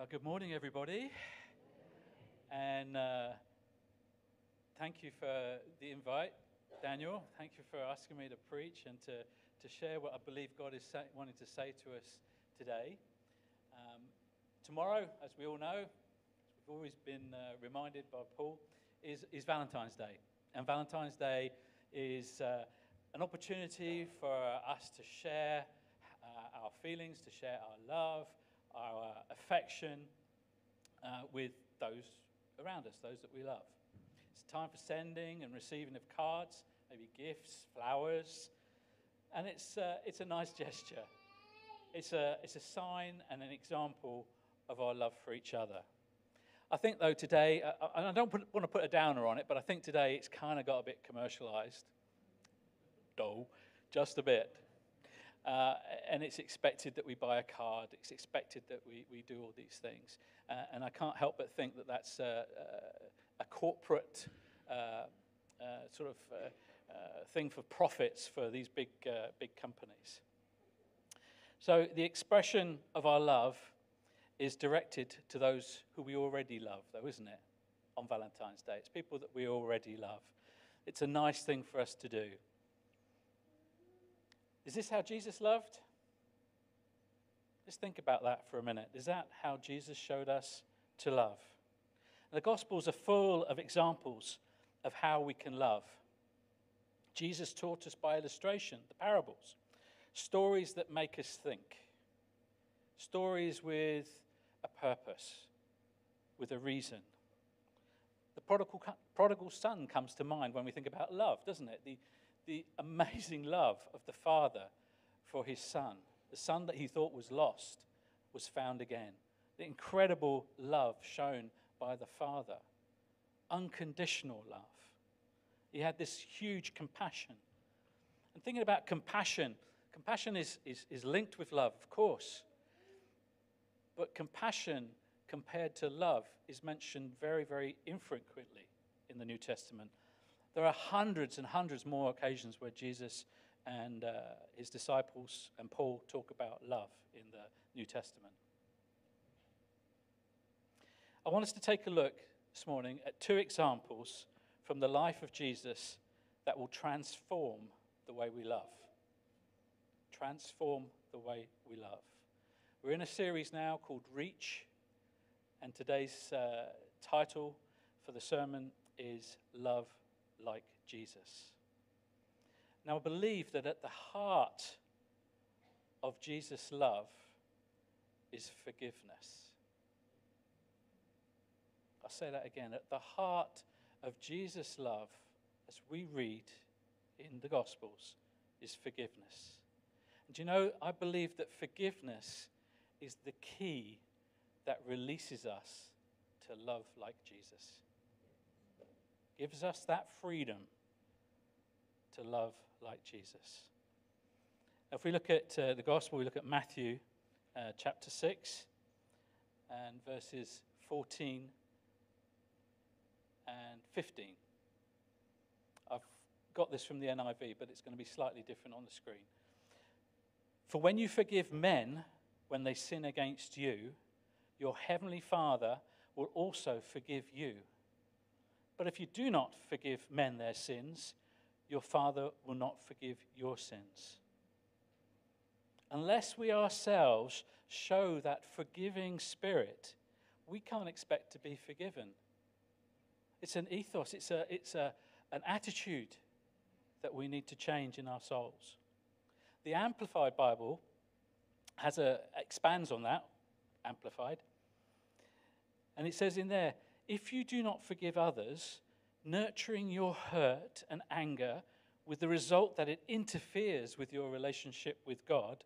Uh, good morning, everybody. And uh, thank you for the invite, Daniel. Thank you for asking me to preach and to, to share what I believe God is say, wanting to say to us today. Um, tomorrow, as we all know, as we've always been uh, reminded by Paul, is, is Valentine's Day. And Valentine's Day is uh, an opportunity for us to share uh, our feelings, to share our love our affection uh, with those around us, those that we love. It's time for sending and receiving of cards, maybe gifts, flowers, and it's, uh, it's a nice gesture. It's a, it's a sign and an example of our love for each other. I think, though, today, uh, and I don't put, want to put a downer on it, but I think today it's kind of got a bit commercialized. Dull, just a bit. Uh, and it's expected that we buy a card. It's expected that we, we do all these things. Uh, and I can't help but think that that's a, a, a corporate uh, uh sort of uh, uh, thing for profits for these big, big companies. So the expression of our love is directed to those who we already love, though, isn't it? On Valentine's Day. It's people that we already love. It's a nice thing for us to do. Is this how Jesus loved? Just think about that for a minute. Is that how Jesus showed us to love? The Gospels are full of examples of how we can love. Jesus taught us by illustration, the parables, stories that make us think, stories with a purpose, with a reason. The prodigal, prodigal son comes to mind when we think about love, doesn't it? The, the amazing love of the Father for his Son. The Son that he thought was lost was found again. The incredible love shown by the Father. Unconditional love. He had this huge compassion. And thinking about compassion, compassion is, is, is linked with love, of course. But compassion compared to love is mentioned very, very infrequently in the New Testament. There are hundreds and hundreds more occasions where Jesus and uh, his disciples and Paul talk about love in the New Testament. I want us to take a look this morning at two examples from the life of Jesus that will transform the way we love. Transform the way we love. We're in a series now called Reach, and today's uh, title for the sermon is Love like Jesus. Now, I believe that at the heart of Jesus' love is forgiveness. I'll say that again. At the heart of Jesus' love, as we read in the Gospels, is forgiveness. And you know, I believe that forgiveness is the key that releases us to love like Jesus gives us that freedom to love like Jesus. If we look at uh, the gospel, we look at Matthew uh, chapter 6 and verses 14 and 15. I've got this from the NIV, but it's going to be slightly different on the screen. For when you forgive men when they sin against you, your heavenly Father will also forgive you. But if you do not forgive men their sins, your Father will not forgive your sins. Unless we ourselves show that forgiving spirit, we can't expect to be forgiven. It's an ethos, it's, a, it's a, an attitude that we need to change in our souls. The Amplified Bible has a, expands on that, amplified. And it says in there, if you do not forgive others, nurturing your hurt and anger with the result that it interferes with your relationship with God,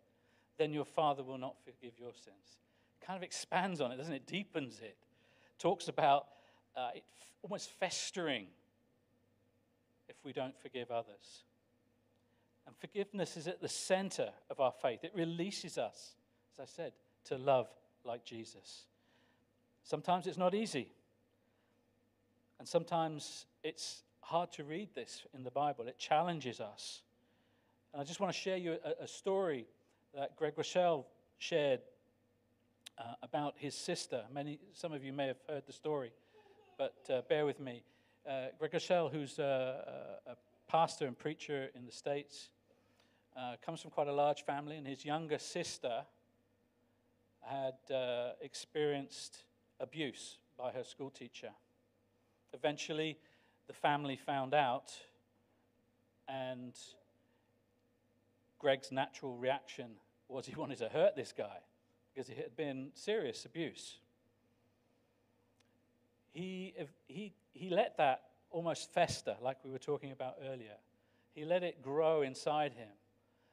then your Father will not forgive your sins. Kind of expands on it, doesn't it? Deepens it. Talks about uh, it f- almost festering if we don't forgive others. And forgiveness is at the center of our faith. It releases us, as I said, to love like Jesus. Sometimes it's not easy. And sometimes it's hard to read this in the Bible, it challenges us. And I just want to share you a, a story that Greg Groeschel shared uh, about his sister. Many, some of you may have heard the story, but uh, bear with me. Uh, Greg Groeschel, who's a, a, pastor and preacher in the States, uh, comes from quite a large family, and his younger sister had uh, experienced abuse by her school teacher. Eventually, the family found out, and Greg's natural reaction was he wanted to hurt this guy because it had been serious abuse. He, he, he let that almost fester, like we were talking about earlier. He let it grow inside him.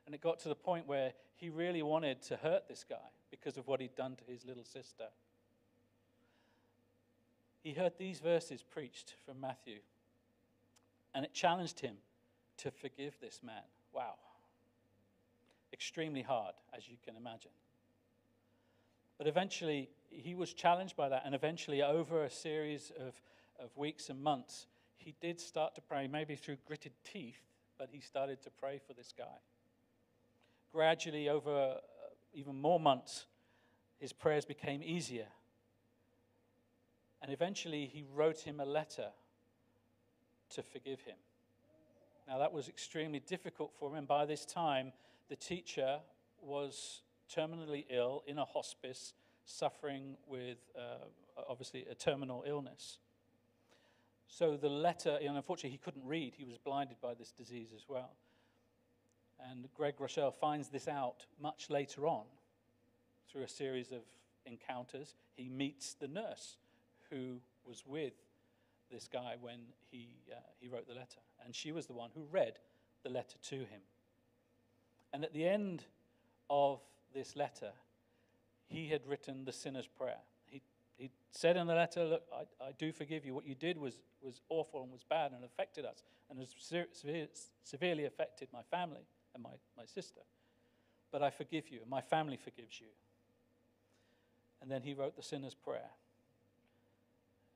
And it got to the point where he really wanted to hurt this guy because of what he'd done to his little sister. He heard these verses preached from Matthew, and it challenged him to forgive this man. Wow. Extremely hard, as you can imagine. But eventually, he was challenged by that, and eventually, over a series of, of weeks and months, he did start to pray, maybe through gritted teeth, but he started to pray for this guy. Gradually, over uh, even more months, his prayers became easier. And eventually, he wrote him a letter to forgive him. Now, that was extremely difficult for him. And by this time, the teacher was terminally ill in a hospice, suffering with uh, obviously a terminal illness. So the letter, and unfortunately, he couldn't read. He was blinded by this disease as well. And Greg Groeschel finds this out much later on through a series of encounters. He meets the nurse who was with this guy when he, uh, he wrote the letter. And she was the one who read the letter to him. And at the end of this letter, he had written the sinner's prayer. He, he said in the letter, Look, I, I do forgive you. What you did was, was awful and was bad and affected us and has severe, severely affected my family and my, my sister. But I forgive you, and my family forgives you. And then he wrote the sinner's prayer.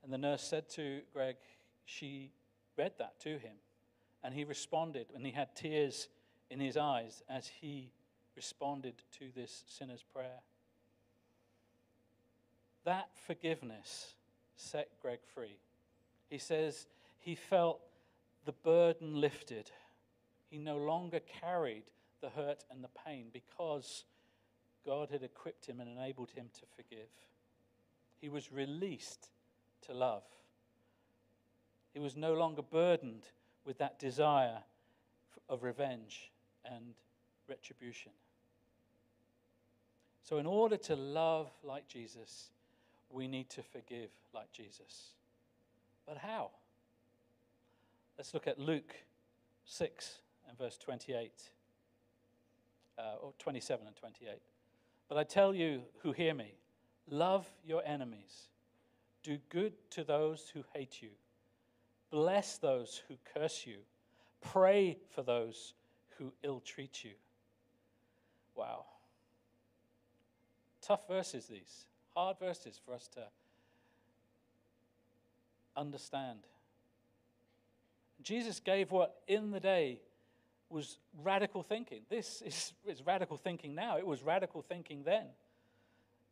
And the nurse said to Greg, she read that to him. And he responded, and he had tears in his eyes as he responded to this sinner's prayer. That forgiveness set Greg free. He says he felt the burden lifted. He no longer carried the hurt and the pain because God had equipped him and enabled him to forgive. He was released to love. He was no longer burdened with that desire of revenge and retribution. So, in order to love like Jesus, we need to forgive like Jesus. But how? Let's look at Luke 6 and verse 28, uh, or 27 and 28. But I tell you who hear me love your enemies, do good to those who hate you, bless those who curse you, pray for those who ill treat you. Wow. Tough verses, these. Hard verses for us to understand. Jesus gave what in the day was radical thinking. This is, is radical thinking now. It was radical thinking then.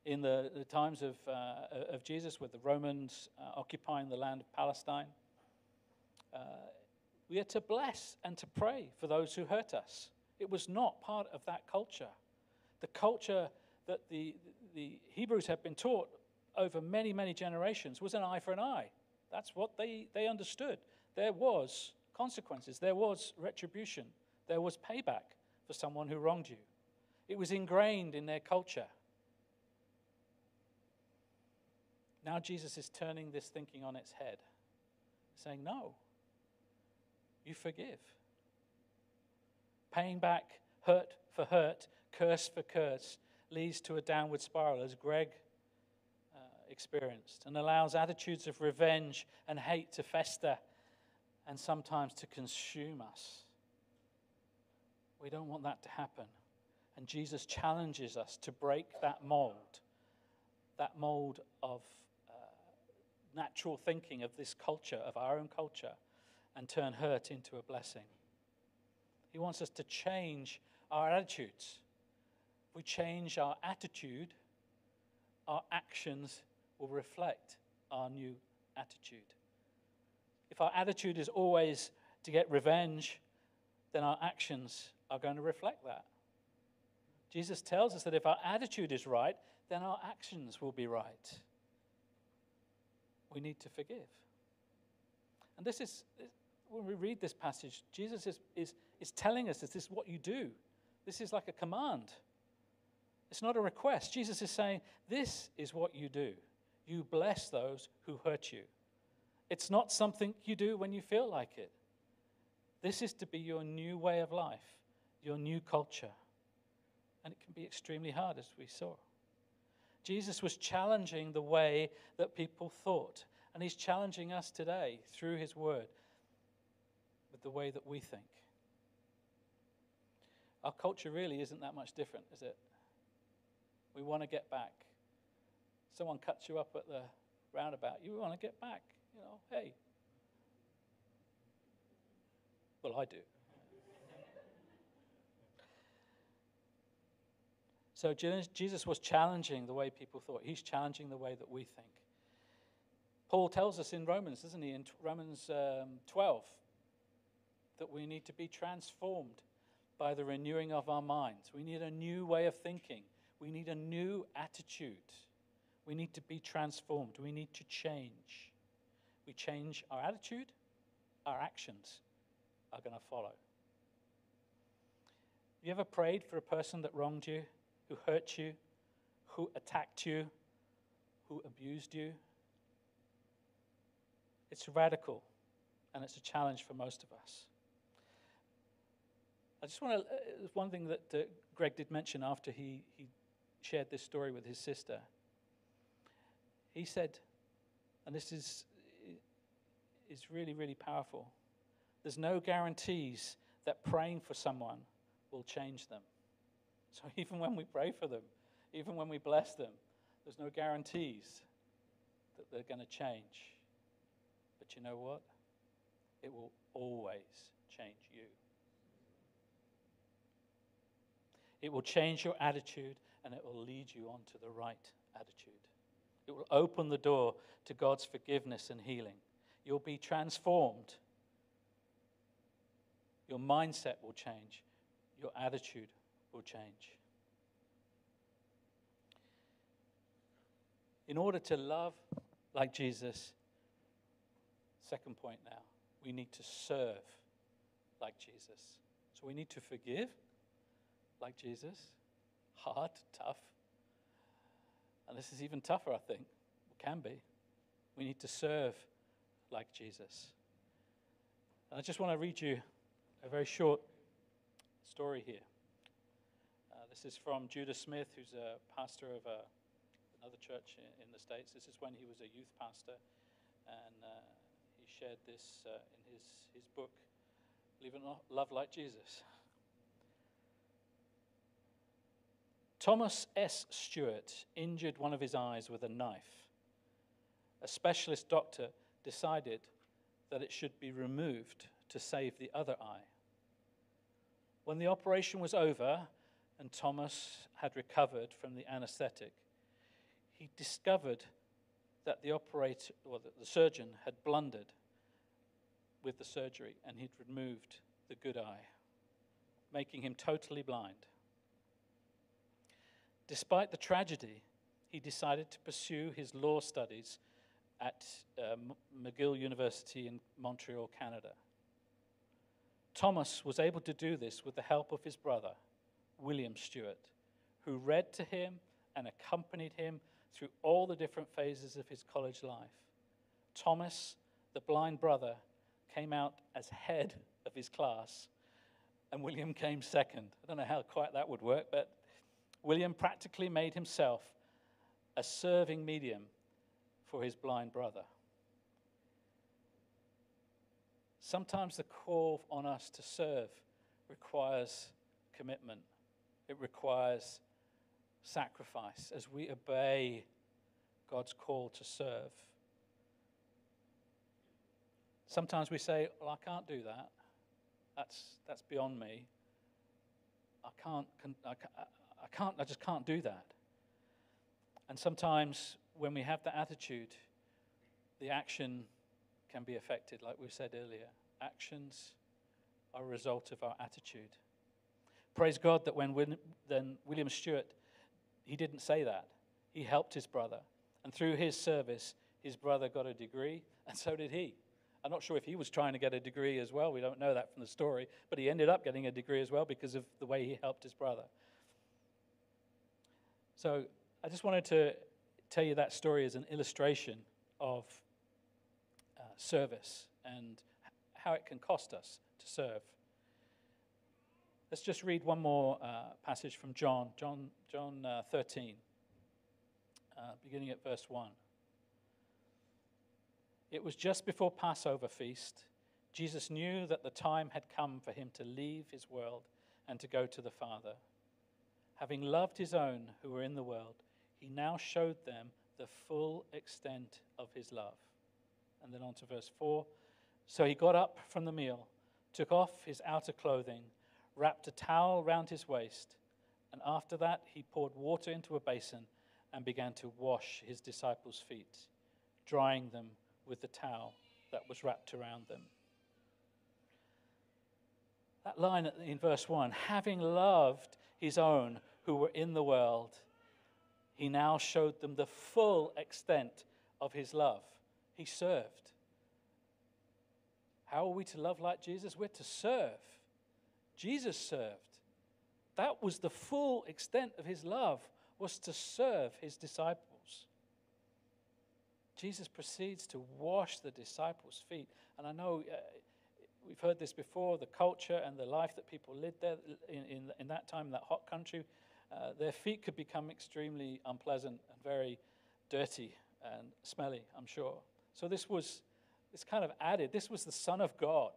In the, the times of, uh, of Jesus, with the Romans uh, occupying the land of Palestine, uh, we are to bless and to pray for those who hurt us. It was not part of that culture. The culture that the, the Hebrews had been taught over many, many generations was an eye for an eye. That's what they, they understood. There was consequences, there was retribution, there was payback for someone who wronged you. It was ingrained in their culture. Now Jesus is turning this thinking on its head, saying, No, you forgive. Paying back hurt for hurt, curse for curse, leads to a downward spiral, as Greg uh, experienced, and allows attitudes of revenge and hate to fester and sometimes to consume us. We don't want that to happen. And Jesus challenges us to break that mold, that mold of natural thinking of this culture, of our own culture, and turn hurt into a blessing. He wants us to change our attitudes we change our attitude, our actions will reflect our new attitude. If our attitude is always to get revenge, then our actions are going to reflect that. Jesus tells us that if our attitude is right, then our actions will be right. We need to forgive. And this is, when we read this passage, Jesus is, is, is telling us this is what you do. This is like a command. It's not a request. Jesus is saying, This is what you do. You bless those who hurt you. It's not something you do when you feel like it. This is to be your new way of life, your new culture. And it can be extremely hard, as we saw. Jesus was challenging the way that people thought. And he's challenging us today through his word with the way that we think. Our culture really isn't that much different, is it? We want to get back. Someone cuts you up at the roundabout, you want to get back. You know, hey. Well, I do. So Jesus was challenging the way people thought. He's challenging the way that we think. Paul tells us in Romans, doesn't he, in Romans um, 12, that we need to be transformed by the renewing of our minds. We need a new way of thinking. We need a new attitude. We need to be transformed. We need to change. We change our attitude, our actions are going to follow. You ever prayed for a person that wronged you, who hurt you, who attacked you, who abused you? It's radical and it's a challenge for most of us. I just want to, uh, one thing that uh, Greg did mention after he, he shared this story with his sister. He said, and this is, is really, really powerful there's no guarantees that praying for someone will change them. So even when we pray for them, even when we bless them, there's no guarantees that they're going to change. But you know what? It will always change you. It will change your attitude and it will lead you onto the right attitude. It will open the door to God's forgiveness and healing. You'll be transformed. Your mindset will change. Your attitude will change. In order to love like Jesus, second point now, we need to serve like Jesus. So we need to forgive like Jesus. Hard, tough. And this is even tougher, I think. It can be. We need to serve like Jesus. And I just want to read you a very short story here. Uh, this is from Judah Smith, who's a pastor of a, another church in, in, the States. This is when he was a youth pastor, and uh, he shared this uh, in his, his book, or Not, Love Like Jesus. Thomas S. Stewart injured one of his eyes with a knife. A specialist doctor decided that it should be removed to save the other eye. When the operation was over and Thomas had recovered from the anesthetic, he discovered that the operator or that the surgeon had blundered with the surgery and he'd removed the good eye, making him totally blind. Despite the tragedy, he decided to pursue his law studies at uh, McGill University in Montreal, Canada. Thomas was able to do this with the help of his brother, William Stewart, who read to him and accompanied him through all the different phases of his college life. Thomas, the blind brother, came out as head of his class, and William came second. I don't know how quite that would work, but William practically made himself a serving medium for his blind brother. Sometimes the call on us to serve requires commitment, it requires sacrifice as we obey God's call to serve. Sometimes we say, Well, I can't do that. That's, that's beyond me. I can't, I, can't, I just can't do that. And sometimes when we have that attitude, the action can be affected, like we said earlier. Actions are a result of our attitude. Praise God that when then William Stewart, he didn't say that. He helped his brother. And through his service, his brother got a degree, and so did he. I'm not sure if he was trying to get a degree as well. We don't know that from the story. But he ended up getting a degree as well because of the way he helped his brother. So I just wanted to tell you that story as an illustration of uh, service and how it can cost us to serve. Let's just read one more uh, passage from John, John, John uh, 13, uh, beginning at verse 1. It was just before Passover feast. Jesus knew that the time had come for him to leave his world and to go to the Father. Having loved his own who were in the world, he now showed them the full extent of his love. And then on to verse 4. So he got up from the meal, took off his outer clothing, wrapped a towel round his waist, and after that he poured water into a basin and began to wash his disciples' feet, drying them with the towel that was wrapped around them. That line in verse 1 having loved his own who were in the world, he now showed them the full extent of his love. He served. How are we to love like Jesus? We're to serve. Jesus served. That was the full extent of his love, was to serve his disciples. Jesus proceeds to wash the disciples' feet. And I know uh, we've heard this before the culture and the life that people lived there in, in, in that time, in that hot country, uh, their feet could become extremely unpleasant and very dirty and smelly, I'm sure. So this was this kind of added. This was the Son of God.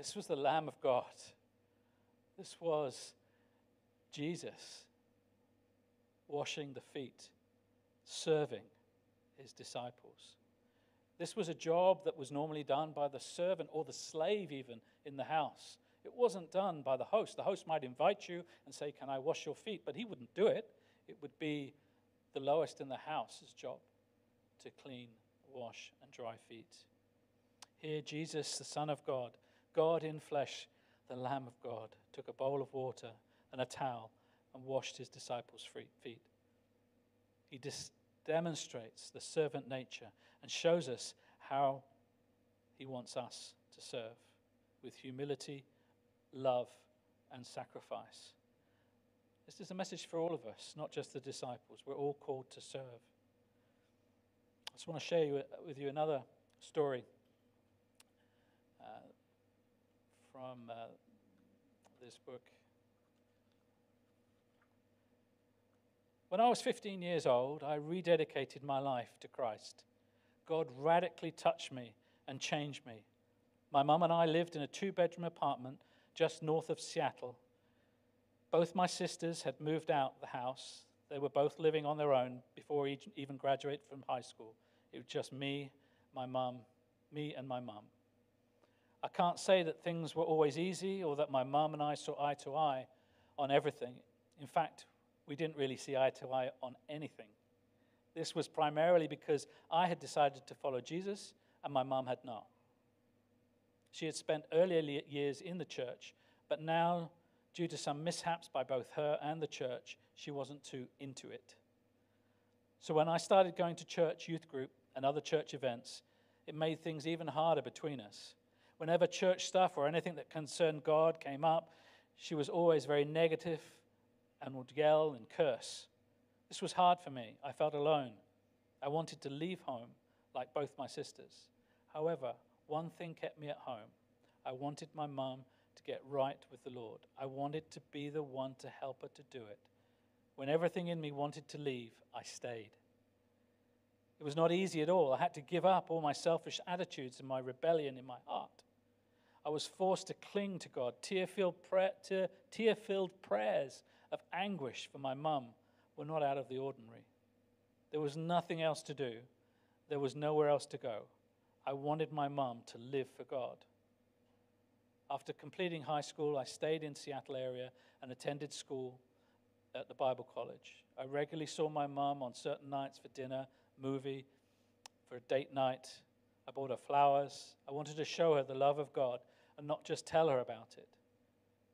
This was the Lamb of God. This was Jesus washing the feet, serving his disciples. This was a job that was normally done by the servant or the slave, even in the house. It wasn't done by the host. The host might invite you and say, Can I wash your feet? But he wouldn't do it. It would be the lowest in the house's job to clean, wash, and dry feet. Here, Jesus, the Son of God, God in flesh, the Lamb of God, took a bowl of water and a towel and washed his disciples' feet. He dis- demonstrates the servant nature and shows us how he wants us to serve with humility, love, and sacrifice. This is a message for all of us, not just the disciples. We're all called to serve. I just want to share with you another story uh, from uh, this book. When I was 15 years old, I rededicated my life to Christ. God radically touched me and changed me. My mum and I lived in a two bedroom apartment just north of Seattle. Both my sisters had moved out the house. They were both living on their own before even graduated from high school. It was just me, my mum, me and my mum. I can't say that things were always easy or that my mum and I saw eye to eye on everything. In fact, we didn't really see eye to eye on anything. This was primarily because I had decided to follow Jesus and my mum had not. She had spent earlier years in the church, but now, due to some mishaps by both her and the church, she wasn't too into it. So when I started going to church youth group and other church events, it made things even harder between us. Whenever church stuff or anything that concerned God came up, she was always very negative and would yell and curse. This was hard for me. I felt alone. I wanted to leave home like both my sisters. However, one thing kept me at home. I wanted my mum to get right with the Lord. I wanted to be the one to help her to do it. When everything in me wanted to leave, I stayed. It was not easy at all. I had to give up all my selfish attitudes and my rebellion in my heart. I was forced to cling to God. Tear filled prayers of anguish for my mum were not out of the ordinary. There was nothing else to do, there was nowhere else to go. I wanted my mum to live for God. After completing high school, I stayed in Seattle area and attended school at the Bible college. I regularly saw my mum on certain nights for dinner, movie, for a date night. I bought her flowers. I wanted to show her the love of God and not just tell her about it.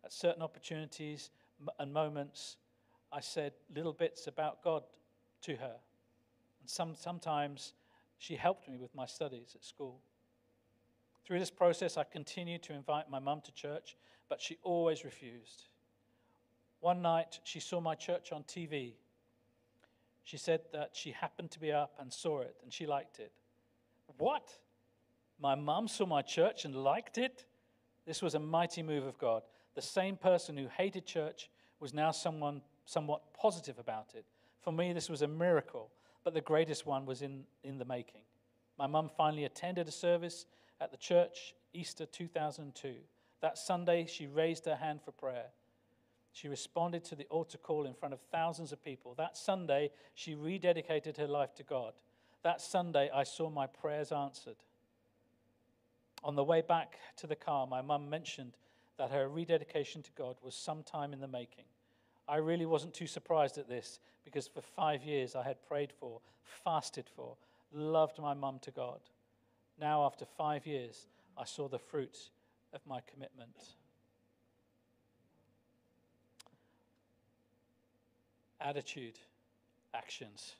At certain opportunities and moments, I said little bits about God to her. And some, sometimes she helped me with my studies at school. Through this process, I continued to invite my mum to church, but she always refused. One night, she saw my church on TV. She said that she happened to be up and saw it, and she liked it. What? My mum saw my church and liked it? This was a mighty move of God. The same person who hated church was now someone somewhat positive about it. For me, this was a miracle, but the greatest one was in, in the making. My mum finally attended a service at the church Easter 2002. That Sunday, she raised her hand for prayer. She responded to the altar call in front of thousands of people. That Sunday, she rededicated her life to God. That Sunday, I saw my prayers answered. On the way back to the car, my mum mentioned that her rededication to God was sometime in the making. I really wasn't too surprised at this because for five years I had prayed for, fasted for, loved my mum to God. Now, after five years, I saw the fruit of my commitment. attitude, actions.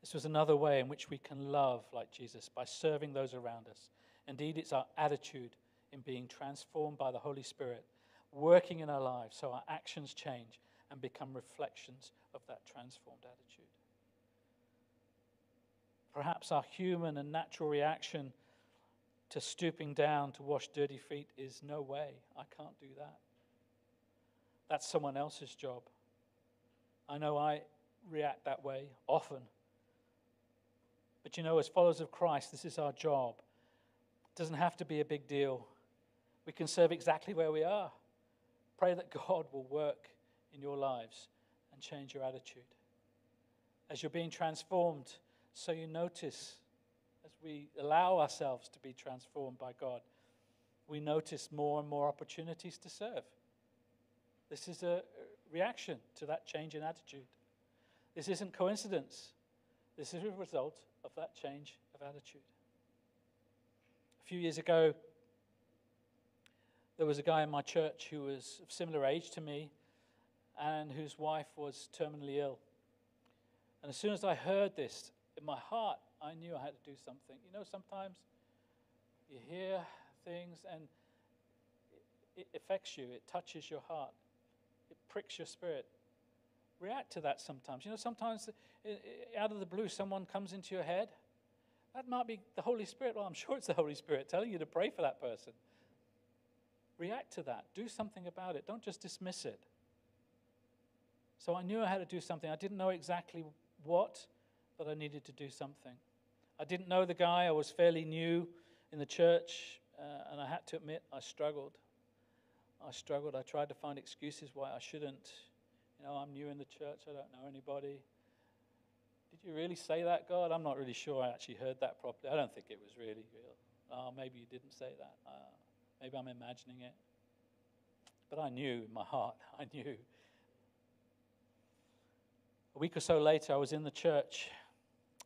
This was another way in which we can love like Jesus by serving those around us. Indeed, it's our attitude in being transformed by the Holy Spirit, working in our lives so our actions change and become reflections of that transformed attitude. Perhaps our human and natural reaction to stooping down to wash dirty feet is no way, I can't do that. That's someone else's job. I know I react that way often. But you know, as followers of Christ, this is our job. It doesn't have to be a big deal. We can serve exactly where we are. Pray that God will work in your lives and change your attitude. As you're being transformed, so you notice, as we allow ourselves to be transformed by God, we notice more and more opportunities to serve. This is a reaction to that change in attitude. This isn't coincidence. This is a result of that change of attitude. A few years ago, there was a guy in my church who was of similar age to me and whose wife was terminally ill. And as soon as I heard this, in my heart, I knew I had to do something. You know, sometimes you hear things and it affects you, it touches your heart it pricks your spirit. React to that sometimes. You know, sometimes uh, uh, out of the blue, someone comes into your head. That might be the Holy Spirit. Well, I'm sure it's the Holy Spirit telling you to pray for that person. React to that. Do something about it. Don't just dismiss it. So I knew I had to do something. I didn't know exactly what, but I needed to do something. I didn't know the guy. I was fairly new in the church, uh, and I had to admit I struggled. I struggled. I tried to find excuses why I shouldn't. You know, I'm new in the church. I don't know anybody. You really say that, God? I'm not really sure I actually heard that properly. I don't think it was really real. Oh, maybe you didn't say that. Uh, maybe I'm imagining it. But I knew in my heart, I knew. A week or so later, I was in the church,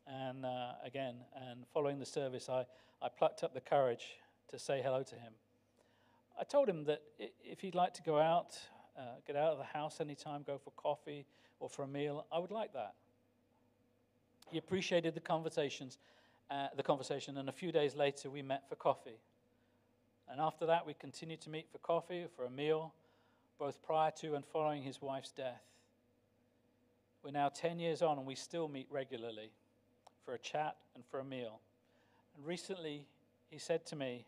and uh, again, and following the service, I, I plucked up the courage to say hello to him. I told him that if he'd like to go out, uh, get out of the house anytime, go for coffee or for a meal, I would like that. He appreciated the conversations, uh, the conversation, and a few days later we met for coffee. And after that, we continued to meet for coffee or for a meal, both prior to and following his wife's death. We're now 10 years on, and we still meet regularly for a chat and for a meal. And recently, he said to me,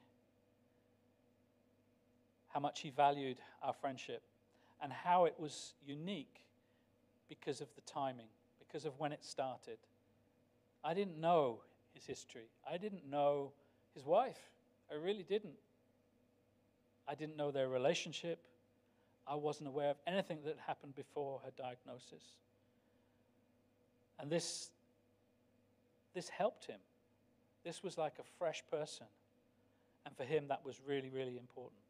how much he valued our friendship and how it was unique because of the timing, because of when it started. I didn't know his history. I didn't know his wife. I really didn't. I didn't know their relationship. I wasn't aware of anything that happened before her diagnosis. And this, this helped him. This was like a fresh person. And for him, that was really, really important.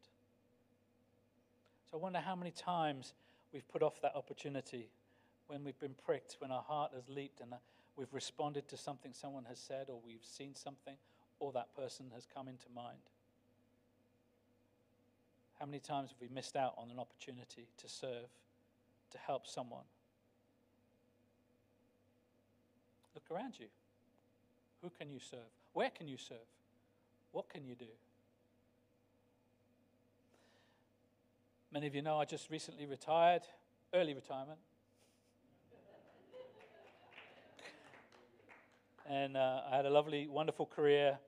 So I wonder how many times we've put off that opportunity, when we've been pricked, when our heart has leaped and we've responded to something someone has said, or we've seen something, or that person has come into mind. How many times have we missed out on an opportunity to serve, to help someone? Look around you. Who can you serve? Where can you serve? What can you do? Many of you know I just recently retired, early retirement. And uh, I had a lovely, wonderful career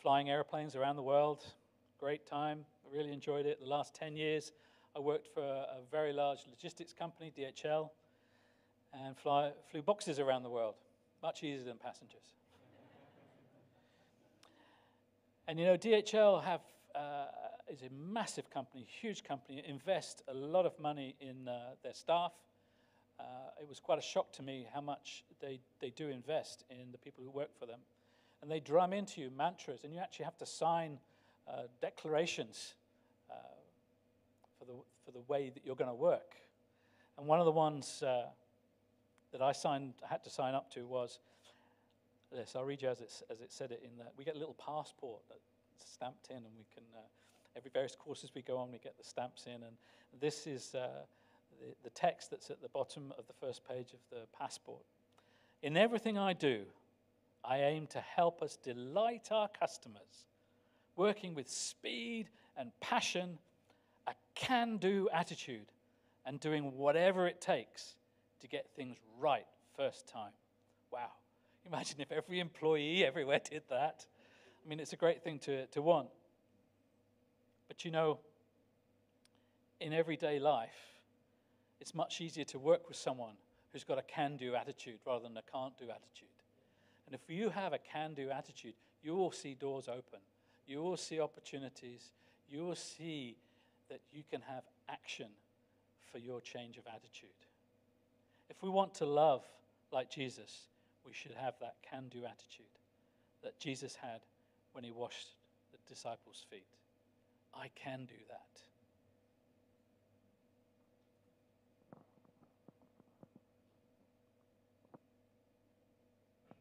flying airplanes around the world. Great time. I really enjoyed it. The last 10 years, I worked for a very large logistics company, DHL, and fly, flew boxes around the world. Much easier than passengers. and you know, DHL have uh, is a massive company, huge company, invest a lot of money in uh, their staff. Uh, it was quite a shock to me how much they, they do invest in the people who work for them. And they drum into you mantras, and you actually have to sign uh, declarations uh, for, the, for the way that you're going to work. And one of the ones uh, that I signed, had to sign up to was this. I'll read you as it, as it said it in the, we get a little passport that's stamped in, and we can uh, every various courses we go on, we get the stamps in. And this is uh, the, text that's at the bottom of the first page of the passport. In everything I do, I aim to help us delight our customers, working with speed and passion, a can do attitude, and doing whatever it takes to get things right first time. Wow. Imagine if every employee everywhere did that. I mean, it's a great thing to, to want. But you know, in everyday life, it's much easier to work with someone who's got a can do attitude rather than a can't do attitude. And if you have a can do attitude, you will see doors open, you will see opportunities, you will see that you can have action for your change of attitude. If we want to love like Jesus, we should have that can do attitude that Jesus had when he washed the disciples' feet. I can do that.